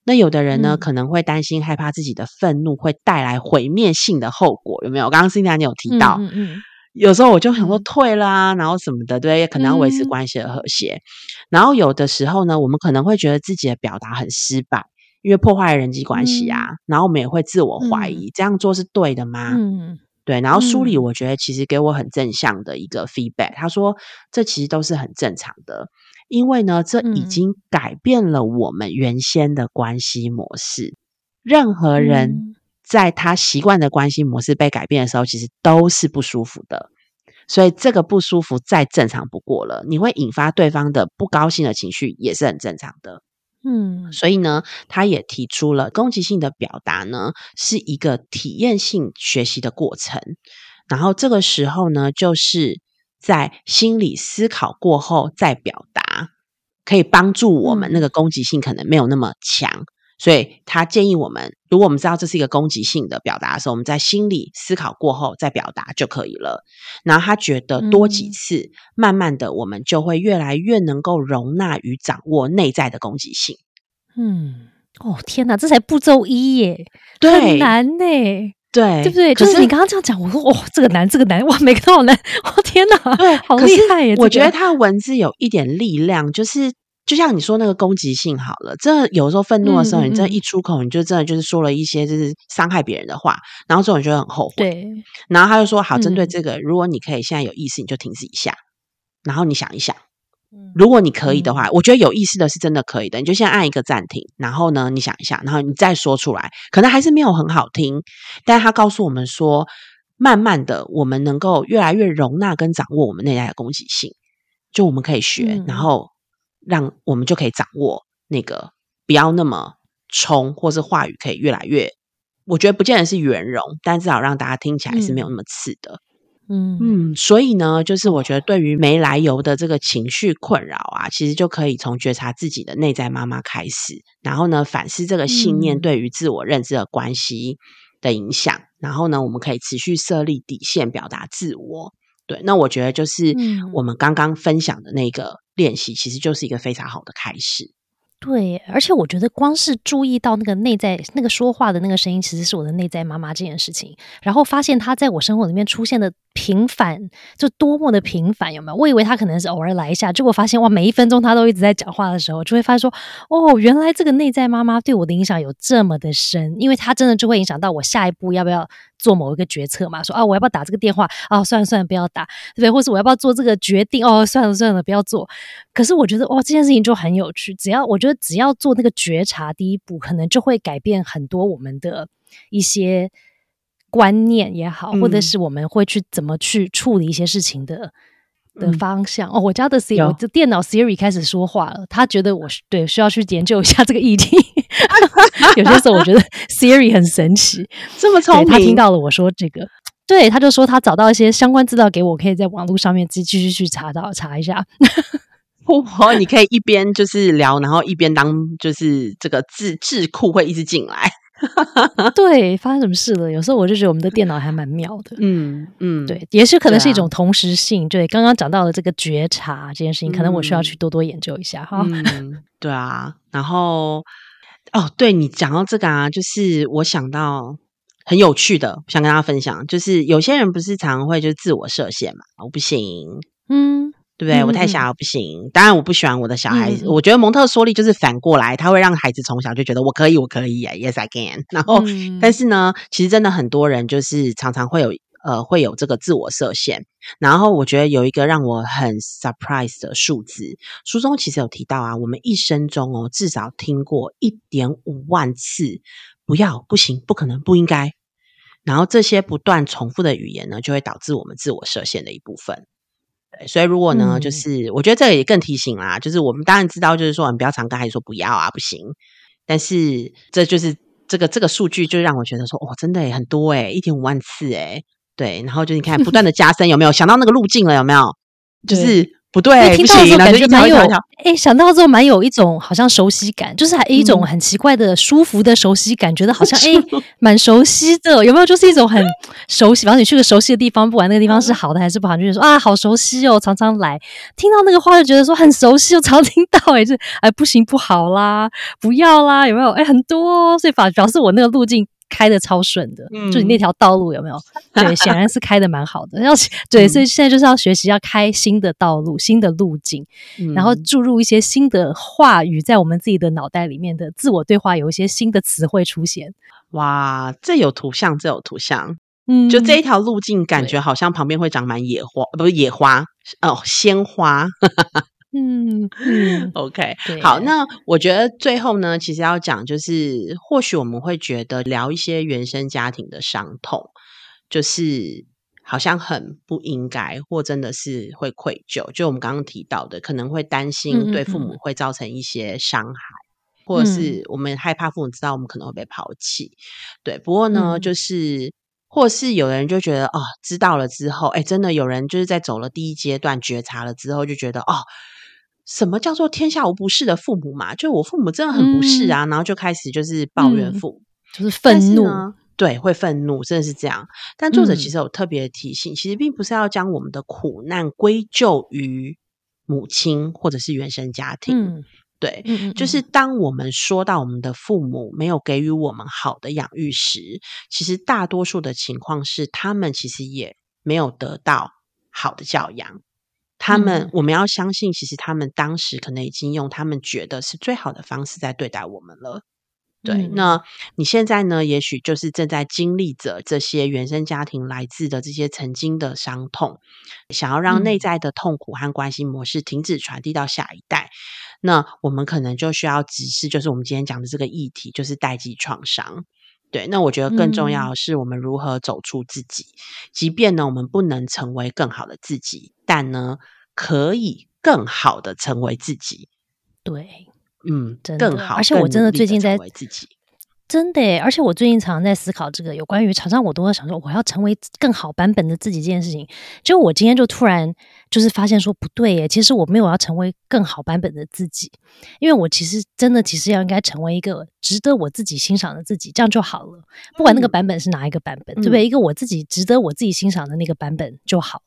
那有的人呢可能会担心、害怕自己的愤怒会带来毁灭性的后果，有没有？刚刚 Cindy 你有提到，嗯嗯，有时候我就很多退啦，然后什么的，对，可能要维持关系的和谐。然后有的时候呢，我们可能会觉得自己的表达很失败，因为破坏了人际关系啊。然后我们也会自我怀疑，这样做是对的吗？嗯，对。然后梳理，我觉得其实给我很正向的一个 feedback。他说，这其实都是很正常的，因为呢，这已经改变了我们原先的关系模式。任何人在他习惯的关系模式被改变的时候，其实都是不舒服的。所以这个不舒服再正常不过了，你会引发对方的不高兴的情绪，也是很正常的。嗯，所以呢，他也提出了攻击性的表达呢，是一个体验性学习的过程。然后这个时候呢，就是在心理思考过后再表达，可以帮助我们那个攻击性可能没有那么强。所以他建议我们，如果我们知道这是一个攻击性的表达的时候，我们在心里思考过后再表达就可以了。然后他觉得多几次，慢慢的我们就会越来越能够容纳与掌握内在的攻击性。嗯，哦天哪，这才步骤一耶，很难呢，对对不对？就是你刚刚这样讲，我说哇，这个难，这个难，哇，每个都好难，哦天哪，对，好厉害耶！我觉得他文字有一点力量，就是。就像你说那个攻击性好了，真的有时候愤怒的时候，你真的一出口，你就真的就是说了一些就是伤害别人的话，然后这种人就会很后悔。对，然后他就说：“好，针对这个，如果你可以现在有意识，你就停止一下，然后你想一想，如果你可以的话，我觉得有意思的是真的可以的，你就先按一个暂停，然后呢，你想一下，然后你再说出来，可能还是没有很好听，但是他告诉我们说，慢慢的，我们能够越来越容纳跟掌握我们内在的攻击性，就我们可以学，然后。”让我们就可以掌握那个不要那么冲，或是话语可以越来越，我觉得不见得是圆融，但至少让大家听起来是没有那么刺的。嗯嗯，所以呢，就是我觉得对于没来由的这个情绪困扰啊，其实就可以从觉察自己的内在妈妈开始，然后呢反思这个信念对于自我认知的关系的影响，然后呢我们可以持续设立底线，表达自我。对，那我觉得就是我们刚刚分享的那个。练习其实就是一个非常好的开始。对，而且我觉得光是注意到那个内在那个说话的那个声音，其实是我的内在妈妈这件事情，然后发现他在我生活里面出现的。平凡就多么的平凡，有没有？我以为他可能是偶尔来一下，结果发现哇，每一分钟他都一直在讲话的时候，就会发现说，哦，原来这个内在妈妈对我的影响有这么的深，因为他真的就会影响到我下一步要不要做某一个决策嘛？说啊，我要不要打这个电话？啊，算了算了，不要打，对不对？或是我要不要做这个决定？哦，算了算了，不要做。可是我觉得哇，这件事情就很有趣，只要我觉得只要做那个觉察第一步，可能就会改变很多我们的一些。观念也好，或者是我们会去怎么去处理一些事情的的方向哦。我家的 Siri，我的电脑 Siri 开始说话了，他觉得我对需要去研究一下这个议题。有些时候我觉得 Siri 很神奇，这么聪明，他听到了我说这个，对，他就说他找到一些相关资料给我，可以在网络上面继继续去查到查一下。婆婆，你可以一边就是聊，然后一边当就是这个智智库会一直进来。对，发生什么事了？有时候我就觉得我们的电脑还蛮妙的。嗯嗯，对，也是可能是一种同时性。对，刚刚讲到的这个觉察这件事情，可能我需要去多多研究一下哈。对啊，然后哦，对你讲到这个啊，就是我想到很有趣的，想跟大家分享，就是有些人不是常会就自我设限嘛，我不行，嗯。对不对？我太小不行。当然，我不喜欢我的小孩子。我觉得蒙特梭利就是反过来，他会让孩子从小就觉得我可以，我可以，Yes I can。然后，但是呢，其实真的很多人就是常常会有呃会有这个自我设限。然后，我觉得有一个让我很 surprise 的数字，书中其实有提到啊，我们一生中哦至少听过一点五万次“不要”“不行”“不可能”“不应该”。然后这些不断重复的语言呢，就会导致我们自我设限的一部分。所以，如果呢，就是我觉得这个也更提醒啦，就是我们当然知道，就是说，我们不要常跟孩子说不要啊，不行。但是，这就是这个这个数据，就让我觉得说，哦，真的很多哎，一点五万次哎，对。然后就你看，不断的加深，有没有想到那个路径了？有没有？就是。不对，听到的时候感觉蛮有，哎，想到之后蛮有一种好像熟悉感，就是还一种很奇怪的舒服的熟悉感，觉得好像 哎蛮熟悉的，有没有？就是一种很熟悉，然后你去个熟悉的地方，不管那个地方是好的还是不好，就觉得说啊好熟悉哦，常常来，听到那个话就觉得说很熟悉，又常听到，哎，就哎不行不好啦，不要啦，有没有？哎，很多，所以表表示我那个路径。开的超顺的，就你那条道路有没有？对，显然是开的蛮好的。要对，所以现在就是要学习要开新的道路、新的路径，然后注入一些新的话语在我们自己的脑袋里面的自我对话，有一些新的词汇出现。哇，这有图像，这有图像。嗯，就这一条路径，感觉好像旁边会长满野花，不是野花哦，鲜花。嗯嗯，OK，好，那我觉得最后呢，其实要讲就是，或许我们会觉得聊一些原生家庭的伤痛，就是好像很不应该，或真的是会愧疚。就我们刚刚提到的，可能会担心对父母会造成一些伤害，或者是我们害怕父母知道我们可能会被抛弃。对，不过呢，就是或是有人就觉得哦，知道了之后，哎，真的有人就是在走了第一阶段觉察了之后，就觉得哦。什么叫做天下无不是的父母嘛？就我父母真的很不是啊，然后就开始就是抱怨父母，就是愤怒，对，会愤怒，真的是这样。但作者其实有特别提醒，其实并不是要将我们的苦难归咎于母亲或者是原生家庭，对，就是当我们说到我们的父母没有给予我们好的养育时，其实大多数的情况是他们其实也没有得到好的教养。他们，我们要相信，其实他们当时可能已经用他们觉得是最好的方式在对待我们了。对，那你现在呢？也许就是正在经历着这些原生家庭来自的这些曾经的伤痛，想要让内在的痛苦和关系模式停止传递到下一代。那我们可能就需要直视，就是我们今天讲的这个议题，就是代际创伤。对，那我觉得更重要的是，我们如何走出自己，即便呢，我们不能成为更好的自己，但呢。可以更好的成为自己，对，嗯，更好。而且我真的最近在自己，真的，而且我最近常常在思考这个有关于常常我都会想说，我要成为更好版本的自己这件事情。就我今天就突然就是发现说不对耶，其实我没有要成为更好版本的自己，因为我其实真的其实要应该成为一个值得我自己欣赏的自己，这样就好了。不管那个版本是哪一个版本，对不对？一个我自己值得我自己欣赏的那个版本就好。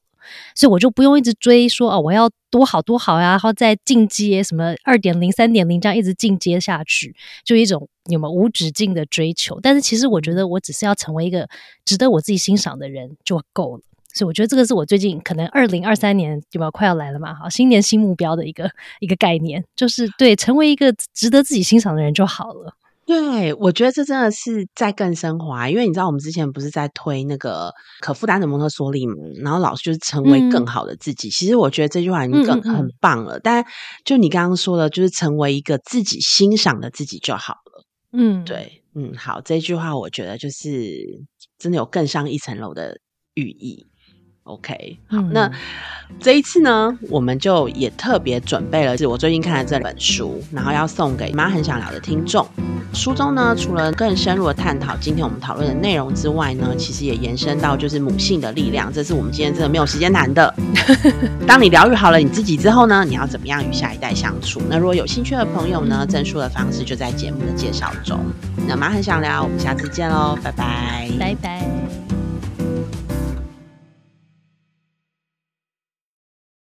所以我就不用一直追说哦，我要多好多好呀，然后再进阶什么二点零、三点零这样一直进阶下去，就一种有没有无止境的追求。但是其实我觉得我只是要成为一个值得我自己欣赏的人就够了。所以我觉得这个是我最近可能二零二三年对吧快要来了嘛，好新年新目标的一个一个概念，就是对成为一个值得自己欣赏的人就好了。对，我觉得这真的是在更升华，因为你知道，我们之前不是在推那个可负担的蒙特梭利嘛，然后老师就是成为更好的自己。其实我觉得这句话已经更很棒了。但就你刚刚说的，就是成为一个自己欣赏的自己就好了。嗯，对，嗯，好，这句话我觉得就是真的有更上一层楼的寓意。OK，好，那这一次呢，我们就也特别准备了，是我最近看的这本书，然后要送给妈很想聊的听众。书中呢，除了更深入的探讨今天我们讨论的内容之外呢，其实也延伸到就是母性的力量，这是我们今天真的 没有时间谈的。当你疗愈好了你自己之后呢，你要怎么样与下一代相处？那如果有兴趣的朋友呢，证书的方式就在节目的介绍中。那妈很想聊，我们下次见喽，拜拜，拜拜。